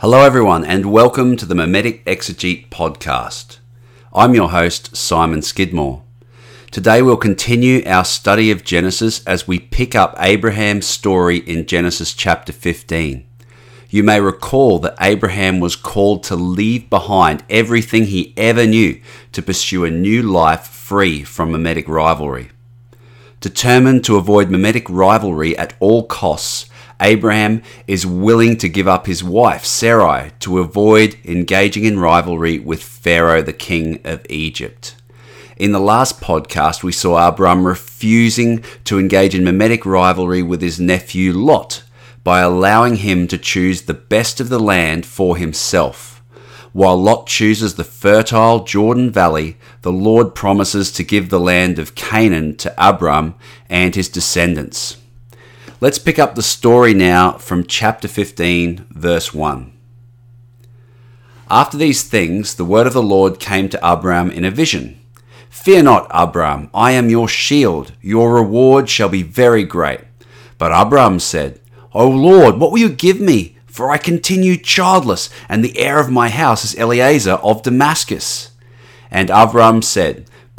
Hello, everyone, and welcome to the Mimetic Exegete podcast. I'm your host, Simon Skidmore. Today, we'll continue our study of Genesis as we pick up Abraham's story in Genesis chapter 15. You may recall that Abraham was called to leave behind everything he ever knew to pursue a new life free from mimetic rivalry. Determined to avoid mimetic rivalry at all costs, Abraham is willing to give up his wife, Sarai, to avoid engaging in rivalry with Pharaoh, the king of Egypt. In the last podcast, we saw Abram refusing to engage in mimetic rivalry with his nephew Lot by allowing him to choose the best of the land for himself. While Lot chooses the fertile Jordan Valley, the Lord promises to give the land of Canaan to Abram and his descendants. Let's pick up the story now from chapter 15, verse 1. After these things, the word of the Lord came to Abram in a vision. Fear not, Abram, I am your shield. Your reward shall be very great. But Abram said, O Lord, what will you give me? For I continue childless, and the heir of my house is Eliezer of Damascus. And Abram said,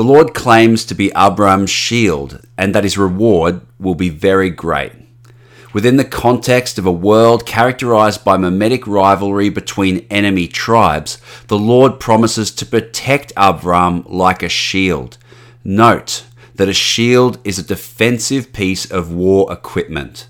The Lord claims to be Abram's shield and that his reward will be very great. Within the context of a world characterized by mimetic rivalry between enemy tribes, the Lord promises to protect Abram like a shield. Note that a shield is a defensive piece of war equipment.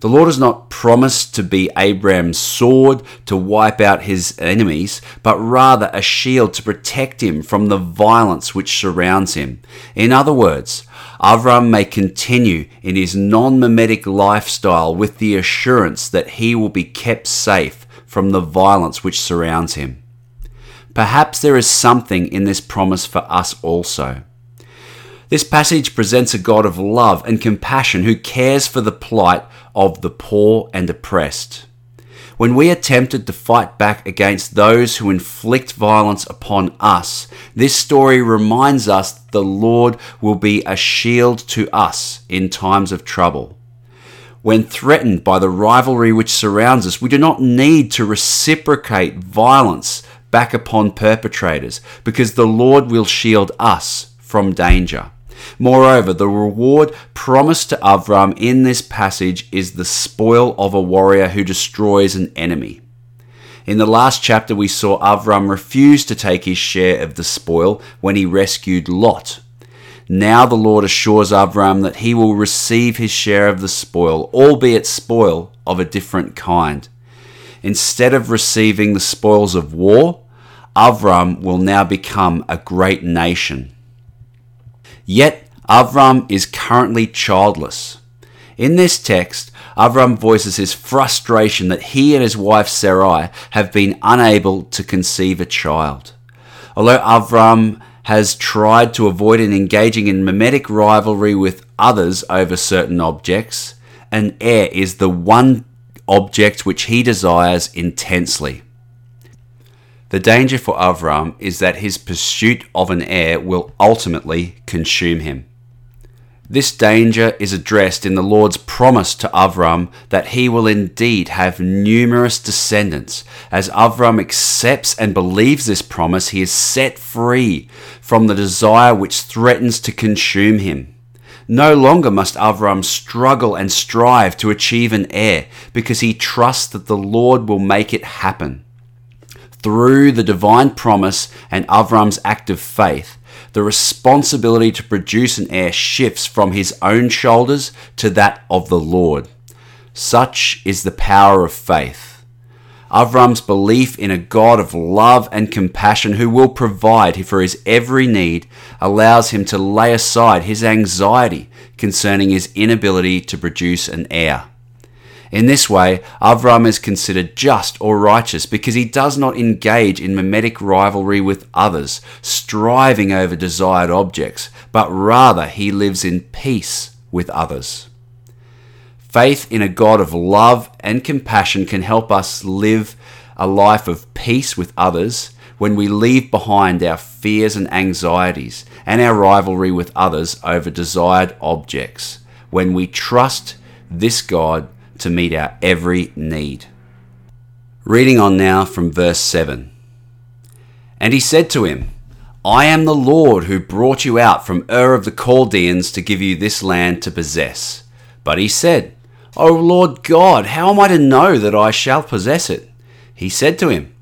The Lord has not promised to be Abraham's sword to wipe out his enemies, but rather a shield to protect him from the violence which surrounds him. In other words, Avram may continue in his non mimetic lifestyle with the assurance that he will be kept safe from the violence which surrounds him. Perhaps there is something in this promise for us also. This passage presents a God of love and compassion who cares for the plight of the poor and oppressed. When we are tempted to fight back against those who inflict violence upon us, this story reminds us the Lord will be a shield to us in times of trouble. When threatened by the rivalry which surrounds us, we do not need to reciprocate violence back upon perpetrators because the Lord will shield us from danger. Moreover, the reward promised to Avram in this passage is the spoil of a warrior who destroys an enemy. In the last chapter, we saw Avram refuse to take his share of the spoil when he rescued Lot. Now the Lord assures Avram that he will receive his share of the spoil, albeit spoil of a different kind. Instead of receiving the spoils of war, Avram will now become a great nation. Yet Avram is currently childless. In this text, Avram voices his frustration that he and his wife Sarai have been unable to conceive a child. Although Avram has tried to avoid an engaging in mimetic rivalry with others over certain objects, an heir is the one object which he desires intensely. The danger for Avram is that his pursuit of an heir will ultimately consume him. This danger is addressed in the Lord's promise to Avram that he will indeed have numerous descendants. As Avram accepts and believes this promise, he is set free from the desire which threatens to consume him. No longer must Avram struggle and strive to achieve an heir because he trusts that the Lord will make it happen. Through the divine promise and Avram's act of faith, the responsibility to produce an heir shifts from his own shoulders to that of the Lord. Such is the power of faith. Avram's belief in a God of love and compassion who will provide for his every need allows him to lay aside his anxiety concerning his inability to produce an heir. In this way, Avram is considered just or righteous because he does not engage in mimetic rivalry with others, striving over desired objects, but rather he lives in peace with others. Faith in a God of love and compassion can help us live a life of peace with others when we leave behind our fears and anxieties and our rivalry with others over desired objects, when we trust this God to meet our every need. Reading on now from verse 7. And he said to him, I am the Lord who brought you out from Ur of the Chaldeans to give you this land to possess. But he said, O Lord God, how am I to know that I shall possess it? He said to him,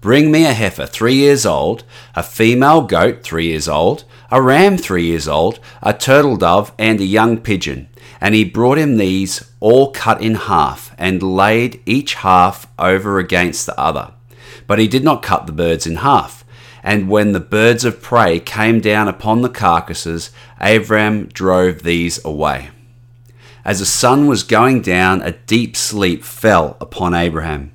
Bring me a heifer three years old, a female goat three years old, a ram three years old, a turtle dove, and a young pigeon. And he brought him these all cut in half, and laid each half over against the other. But he did not cut the birds in half. And when the birds of prey came down upon the carcasses, Abram drove these away. As the sun was going down, a deep sleep fell upon Abraham.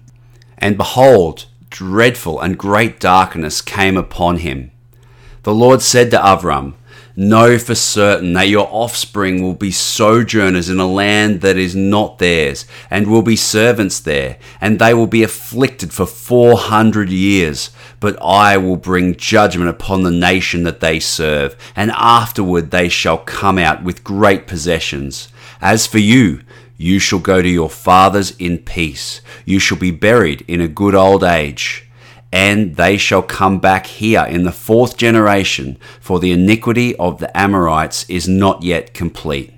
And behold, dreadful and great darkness came upon him. The Lord said to Avram, Know for certain that your offspring will be sojourners in a land that is not theirs, and will be servants there, and they will be afflicted for four hundred years. But I will bring judgment upon the nation that they serve, and afterward they shall come out with great possessions. As for you, you shall go to your fathers in peace. You shall be buried in a good old age and they shall come back here in the fourth generation, for the iniquity of the Amorites is not yet complete.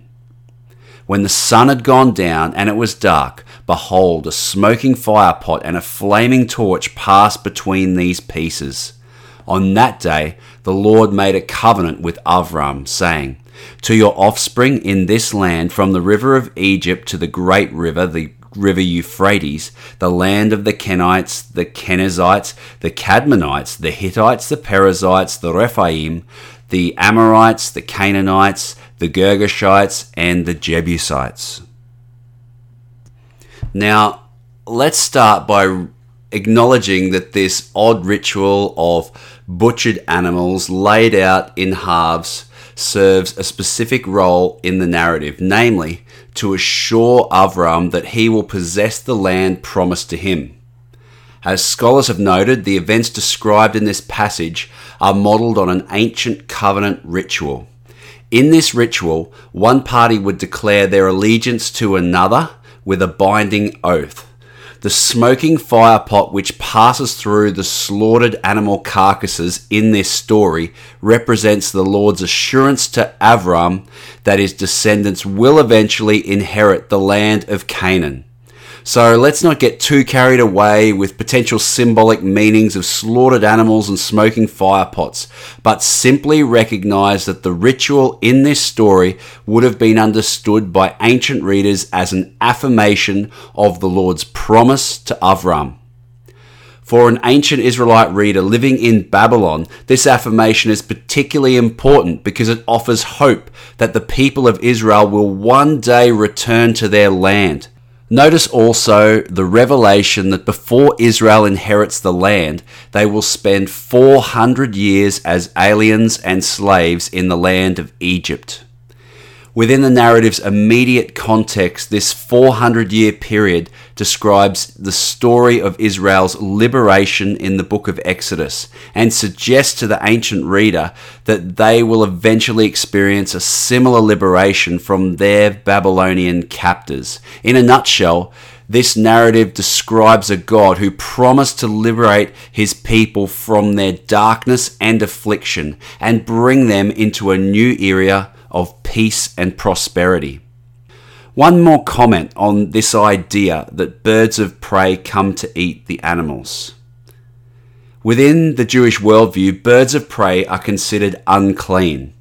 When the sun had gone down and it was dark, behold, a smoking firepot and a flaming torch passed between these pieces. On that day, the Lord made a covenant with Avram, saying, To your offspring in this land, from the river of Egypt to the great river, the river Euphrates, the land of the Kenites, the Kenizzites, the Kadmonites, the Hittites, the Perizzites, the Rephaim, the Amorites, the Canaanites, the Girgashites, and the Jebusites. Now, let's start by acknowledging that this odd ritual of butchered animals laid out in halves serves a specific role in the narrative, namely, to assure Avram that he will possess the land promised to him. As scholars have noted, the events described in this passage are modelled on an ancient covenant ritual. In this ritual, one party would declare their allegiance to another with a binding oath. The smoking fire pot which passes through the slaughtered animal carcasses in this story represents the Lord's assurance to Avram that his descendants will eventually inherit the land of Canaan. So let's not get too carried away with potential symbolic meanings of slaughtered animals and smoking fire pots, but simply recognize that the ritual in this story would have been understood by ancient readers as an affirmation of the Lord's promise to Avram. For an ancient Israelite reader living in Babylon, this affirmation is particularly important because it offers hope that the people of Israel will one day return to their land. Notice also the revelation that before Israel inherits the land, they will spend 400 years as aliens and slaves in the land of Egypt. Within the narrative's immediate context, this 400 year period describes the story of Israel's liberation in the book of Exodus and suggests to the ancient reader that they will eventually experience a similar liberation from their Babylonian captors. In a nutshell, this narrative describes a God who promised to liberate his people from their darkness and affliction and bring them into a new era of peace and prosperity. One more comment on this idea that birds of prey come to eat the animals. Within the Jewish worldview, birds of prey are considered unclean.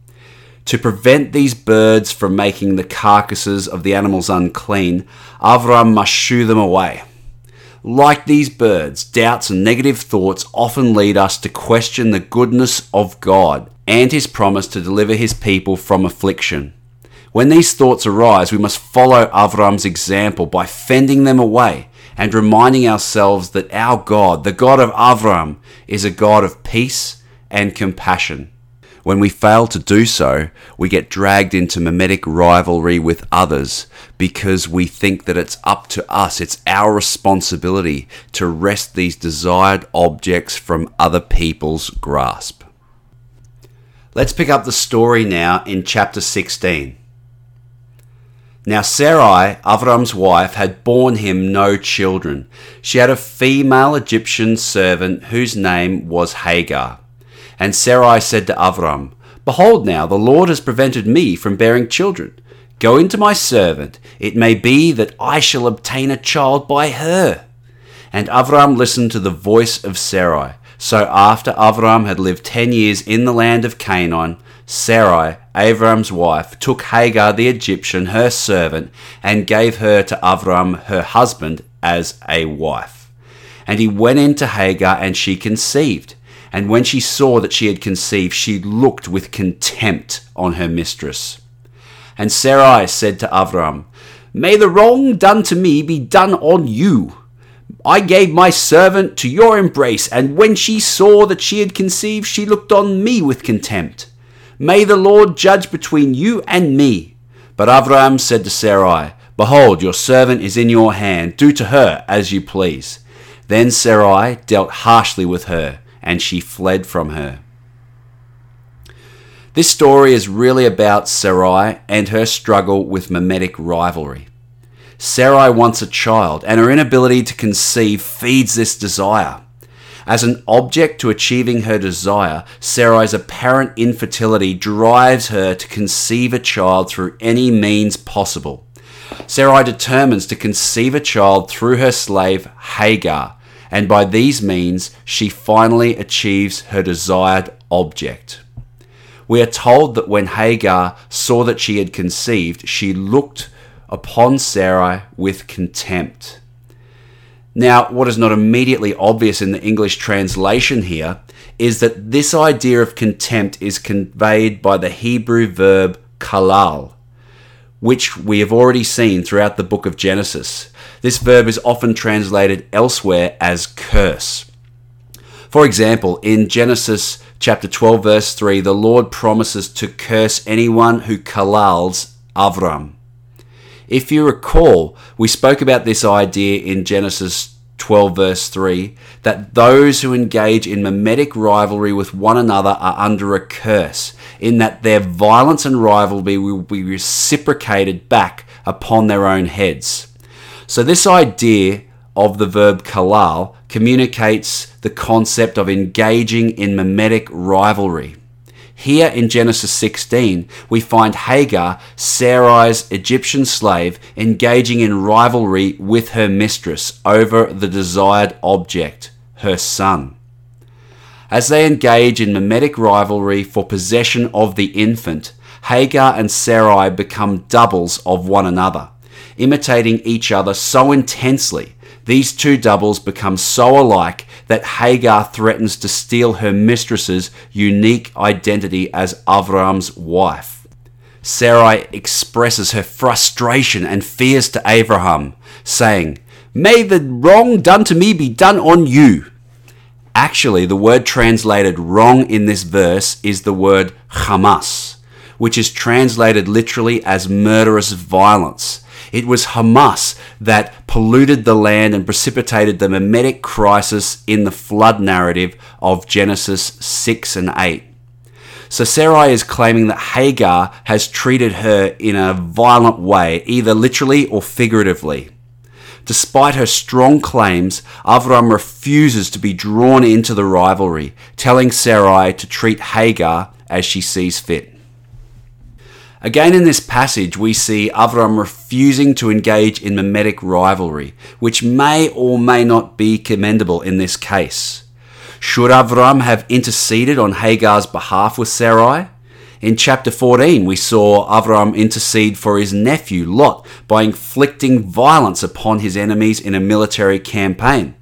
To prevent these birds from making the carcasses of the animals unclean, Avram must shoo them away. Like these birds, doubts and negative thoughts often lead us to question the goodness of God and his promise to deliver his people from affliction. When these thoughts arise, we must follow Avram's example by fending them away and reminding ourselves that our God, the God of Avram, is a God of peace and compassion. When we fail to do so, we get dragged into mimetic rivalry with others because we think that it's up to us, it's our responsibility to wrest these desired objects from other people's grasp. Let's pick up the story now in chapter 16. Now Sarai, Avram's wife, had borne him no children. She had a female Egyptian servant whose name was Hagar. And Sarai said to Avram, Behold now, the Lord has prevented me from bearing children. Go into my servant. It may be that I shall obtain a child by her. And Avram listened to the voice of Sarai. So after Avram had lived ten years in the land of Canaan, Sarai, Avram's wife, took Hagar the Egyptian, her servant, and gave her to Avram, her husband, as a wife. And he went in to Hagar, and she conceived. And when she saw that she had conceived, she looked with contempt on her mistress. And Sarai said to Avram, May the wrong done to me be done on you. I gave my servant to your embrace, and when she saw that she had conceived, she looked on me with contempt. May the Lord judge between you and me. But Avram said to Sarai, Behold, your servant is in your hand. Do to her as you please. Then Sarai dealt harshly with her and she fled from her. This story is really about Sarai and her struggle with mimetic rivalry. Sarai wants a child, and her inability to conceive feeds this desire. As an object to achieving her desire, Sarai's apparent infertility drives her to conceive a child through any means possible. Sarai determines to conceive a child through her slave Hagar, and by these means she finally achieves her desired object. We are told that when Hagar saw that she had conceived, she looked upon Sarai with contempt. Now, what is not immediately obvious in the English translation here is that this idea of contempt is conveyed by the Hebrew verb kalal, which we have already seen throughout the book of Genesis. This verb is often translated elsewhere as curse. For example, in Genesis chapter 12, verse 3, the Lord promises to curse anyone who kalals Avram. If you recall, we spoke about this idea in Genesis 12, verse 3, that those who engage in mimetic rivalry with one another are under a curse, in that their violence and rivalry will be reciprocated back upon their own heads. So, this idea of the verb kalal communicates the concept of engaging in mimetic rivalry. Here in Genesis 16, we find Hagar, Sarai's Egyptian slave, engaging in rivalry with her mistress over the desired object, her son. As they engage in mimetic rivalry for possession of the infant, Hagar and Sarai become doubles of one another imitating each other so intensely, these two doubles become so alike that Hagar threatens to steal her mistress's unique identity as Avram's wife. Sarai expresses her frustration and fears to Abraham, saying, May the wrong done to me be done on you. Actually, the word translated wrong in this verse is the word Hamas, which is translated literally as murderous violence. It was Hamas that polluted the land and precipitated the mimetic crisis in the flood narrative of Genesis 6 and 8. So Sarai is claiming that Hagar has treated her in a violent way, either literally or figuratively. Despite her strong claims, Avram refuses to be drawn into the rivalry, telling Sarai to treat Hagar as she sees fit. Again, in this passage, we see Avram refusing to engage in mimetic rivalry, which may or may not be commendable in this case. Should Avram have interceded on Hagar's behalf with Sarai? In chapter 14, we saw Avram intercede for his nephew Lot by inflicting violence upon his enemies in a military campaign.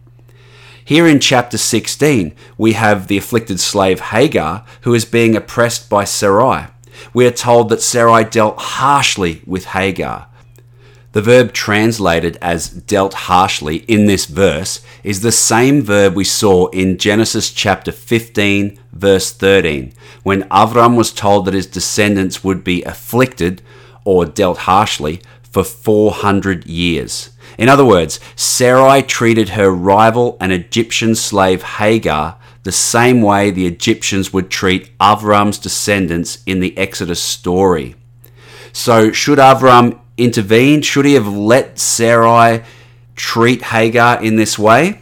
Here in chapter 16, we have the afflicted slave Hagar who is being oppressed by Sarai. We are told that Sarai dealt harshly with Hagar. The verb translated as dealt harshly in this verse is the same verb we saw in Genesis chapter 15, verse 13, when Avram was told that his descendants would be afflicted or dealt harshly for 400 years. In other words, Sarai treated her rival and Egyptian slave Hagar the same way the Egyptians would treat Avram's descendants in the Exodus story. So, should Avram intervene? Should he have let Sarai treat Hagar in this way?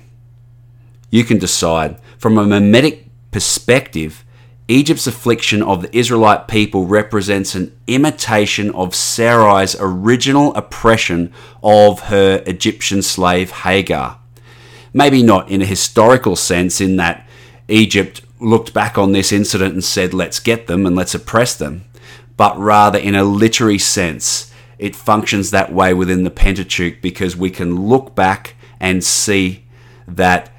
You can decide. From a mimetic perspective, Egypt's affliction of the Israelite people represents an imitation of Sarai's original oppression of her Egyptian slave Hagar. Maybe not in a historical sense, in that Egypt looked back on this incident and said, let's get them and let's oppress them, but rather in a literary sense. It functions that way within the Pentateuch because we can look back and see that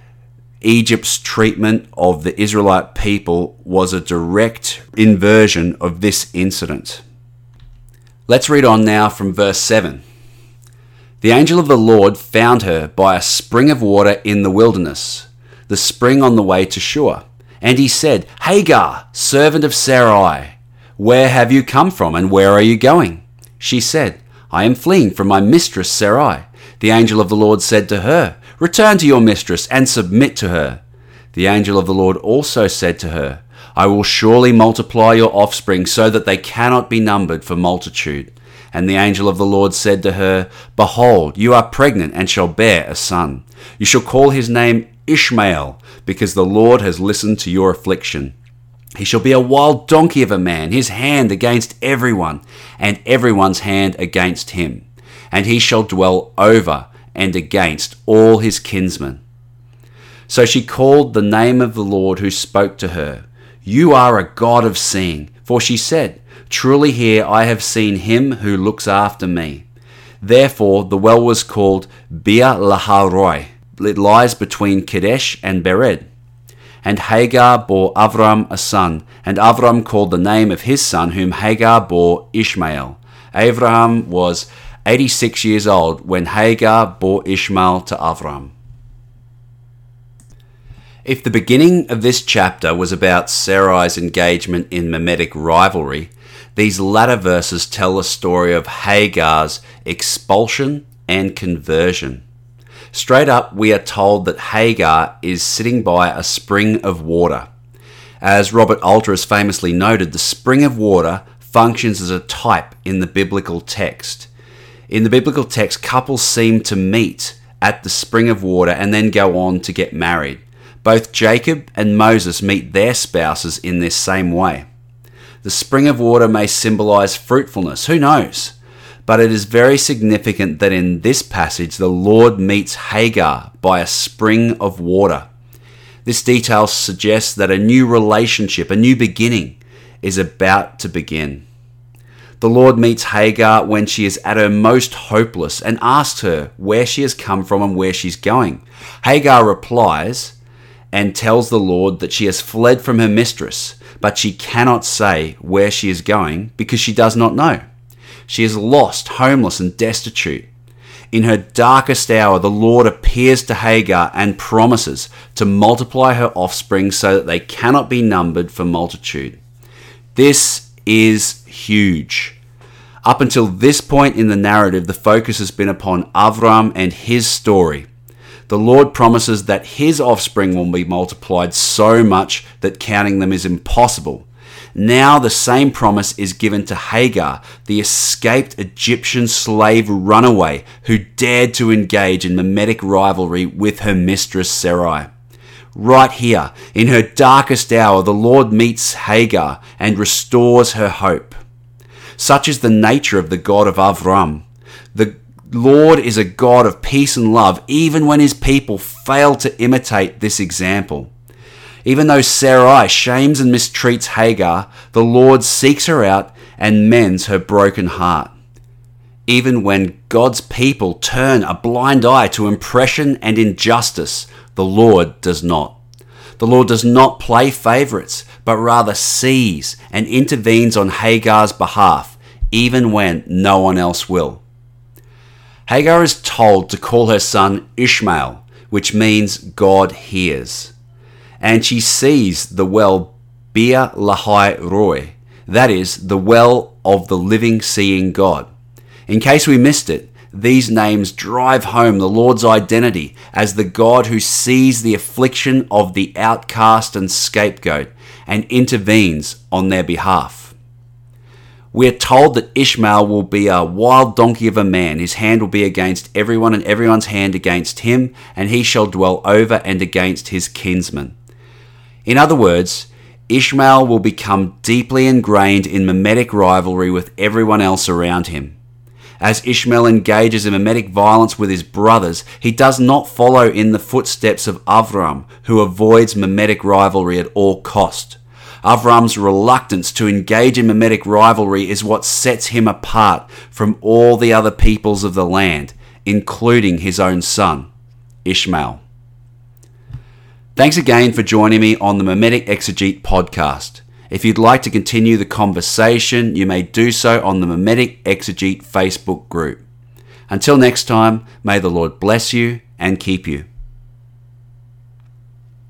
Egypt's treatment of the Israelite people was a direct inversion of this incident. Let's read on now from verse 7. The angel of the Lord found her by a spring of water in the wilderness, the spring on the way to Shur. And he said, Hagar, servant of Sarai, where have you come from and where are you going? She said, I am fleeing from my mistress Sarai. The angel of the Lord said to her, Return to your mistress and submit to her. The angel of the Lord also said to her, I will surely multiply your offspring so that they cannot be numbered for multitude. And the angel of the Lord said to her, Behold, you are pregnant and shall bear a son. You shall call his name Ishmael, because the Lord has listened to your affliction. He shall be a wild donkey of a man, his hand against everyone, and everyone's hand against him. And he shall dwell over and against all his kinsmen. So she called the name of the Lord who spoke to her. You are a God of seeing. For she said, Truly here I have seen him who looks after me. Therefore the well was called Beer Lahai Roi. It lies between Kadesh and Bered. And Hagar bore Avram a son, and Avram called the name of his son, whom Hagar bore Ishmael. Abraham was 86 years old when Hagar bore Ishmael to Avram. If the beginning of this chapter was about Sarai's engagement in mimetic rivalry, these latter verses tell the story of Hagar's expulsion and conversion. Straight up, we are told that Hagar is sitting by a spring of water. As Robert Alter has famously noted, the spring of water functions as a type in the biblical text. In the biblical text, couples seem to meet at the spring of water and then go on to get married. Both Jacob and Moses meet their spouses in this same way. The spring of water may symbolize fruitfulness, who knows? But it is very significant that in this passage the Lord meets Hagar by a spring of water. This detail suggests that a new relationship, a new beginning, is about to begin. The Lord meets Hagar when she is at her most hopeless and asks her where she has come from and where she's going. Hagar replies and tells the Lord that she has fled from her mistress, but she cannot say where she is going because she does not know. She is lost, homeless, and destitute. In her darkest hour, the Lord appears to Hagar and promises to multiply her offspring so that they cannot be numbered for multitude. This is huge. Up until this point in the narrative, the focus has been upon Avram and his story. The Lord promises that his offspring will be multiplied so much that counting them is impossible. Now the same promise is given to Hagar, the escaped Egyptian slave runaway who dared to engage in mimetic rivalry with her mistress Sarai. Right here, in her darkest hour, the Lord meets Hagar and restores her hope. Such is the nature of the God of Avram. The Lord is a God of peace and love, even when his people fail to imitate this example. Even though Sarai shames and mistreats Hagar, the Lord seeks her out and mends her broken heart. Even when God's people turn a blind eye to oppression and injustice, the Lord does not. The Lord does not play favorites, but rather sees and intervenes on Hagar's behalf, even when no one else will. Hagar is told to call her son Ishmael, which means God hears. And she sees the well Beer Lahai Roi, that is, the well of the living seeing God. In case we missed it, these names drive home the Lord's identity as the God who sees the affliction of the outcast and scapegoat and intervenes on their behalf. We are told that Ishmael will be a wild donkey of a man. His hand will be against everyone, and everyone's hand against him, and he shall dwell over and against his kinsmen. In other words, Ishmael will become deeply ingrained in mimetic rivalry with everyone else around him. As Ishmael engages in mimetic violence with his brothers, he does not follow in the footsteps of Avram, who avoids mimetic rivalry at all cost. Avram's reluctance to engage in mimetic rivalry is what sets him apart from all the other peoples of the land, including his own son, Ishmael. Thanks again for joining me on the Mimetic Exegete podcast. If you'd like to continue the conversation, you may do so on the Mimetic Exegete Facebook group. Until next time, may the Lord bless you and keep you.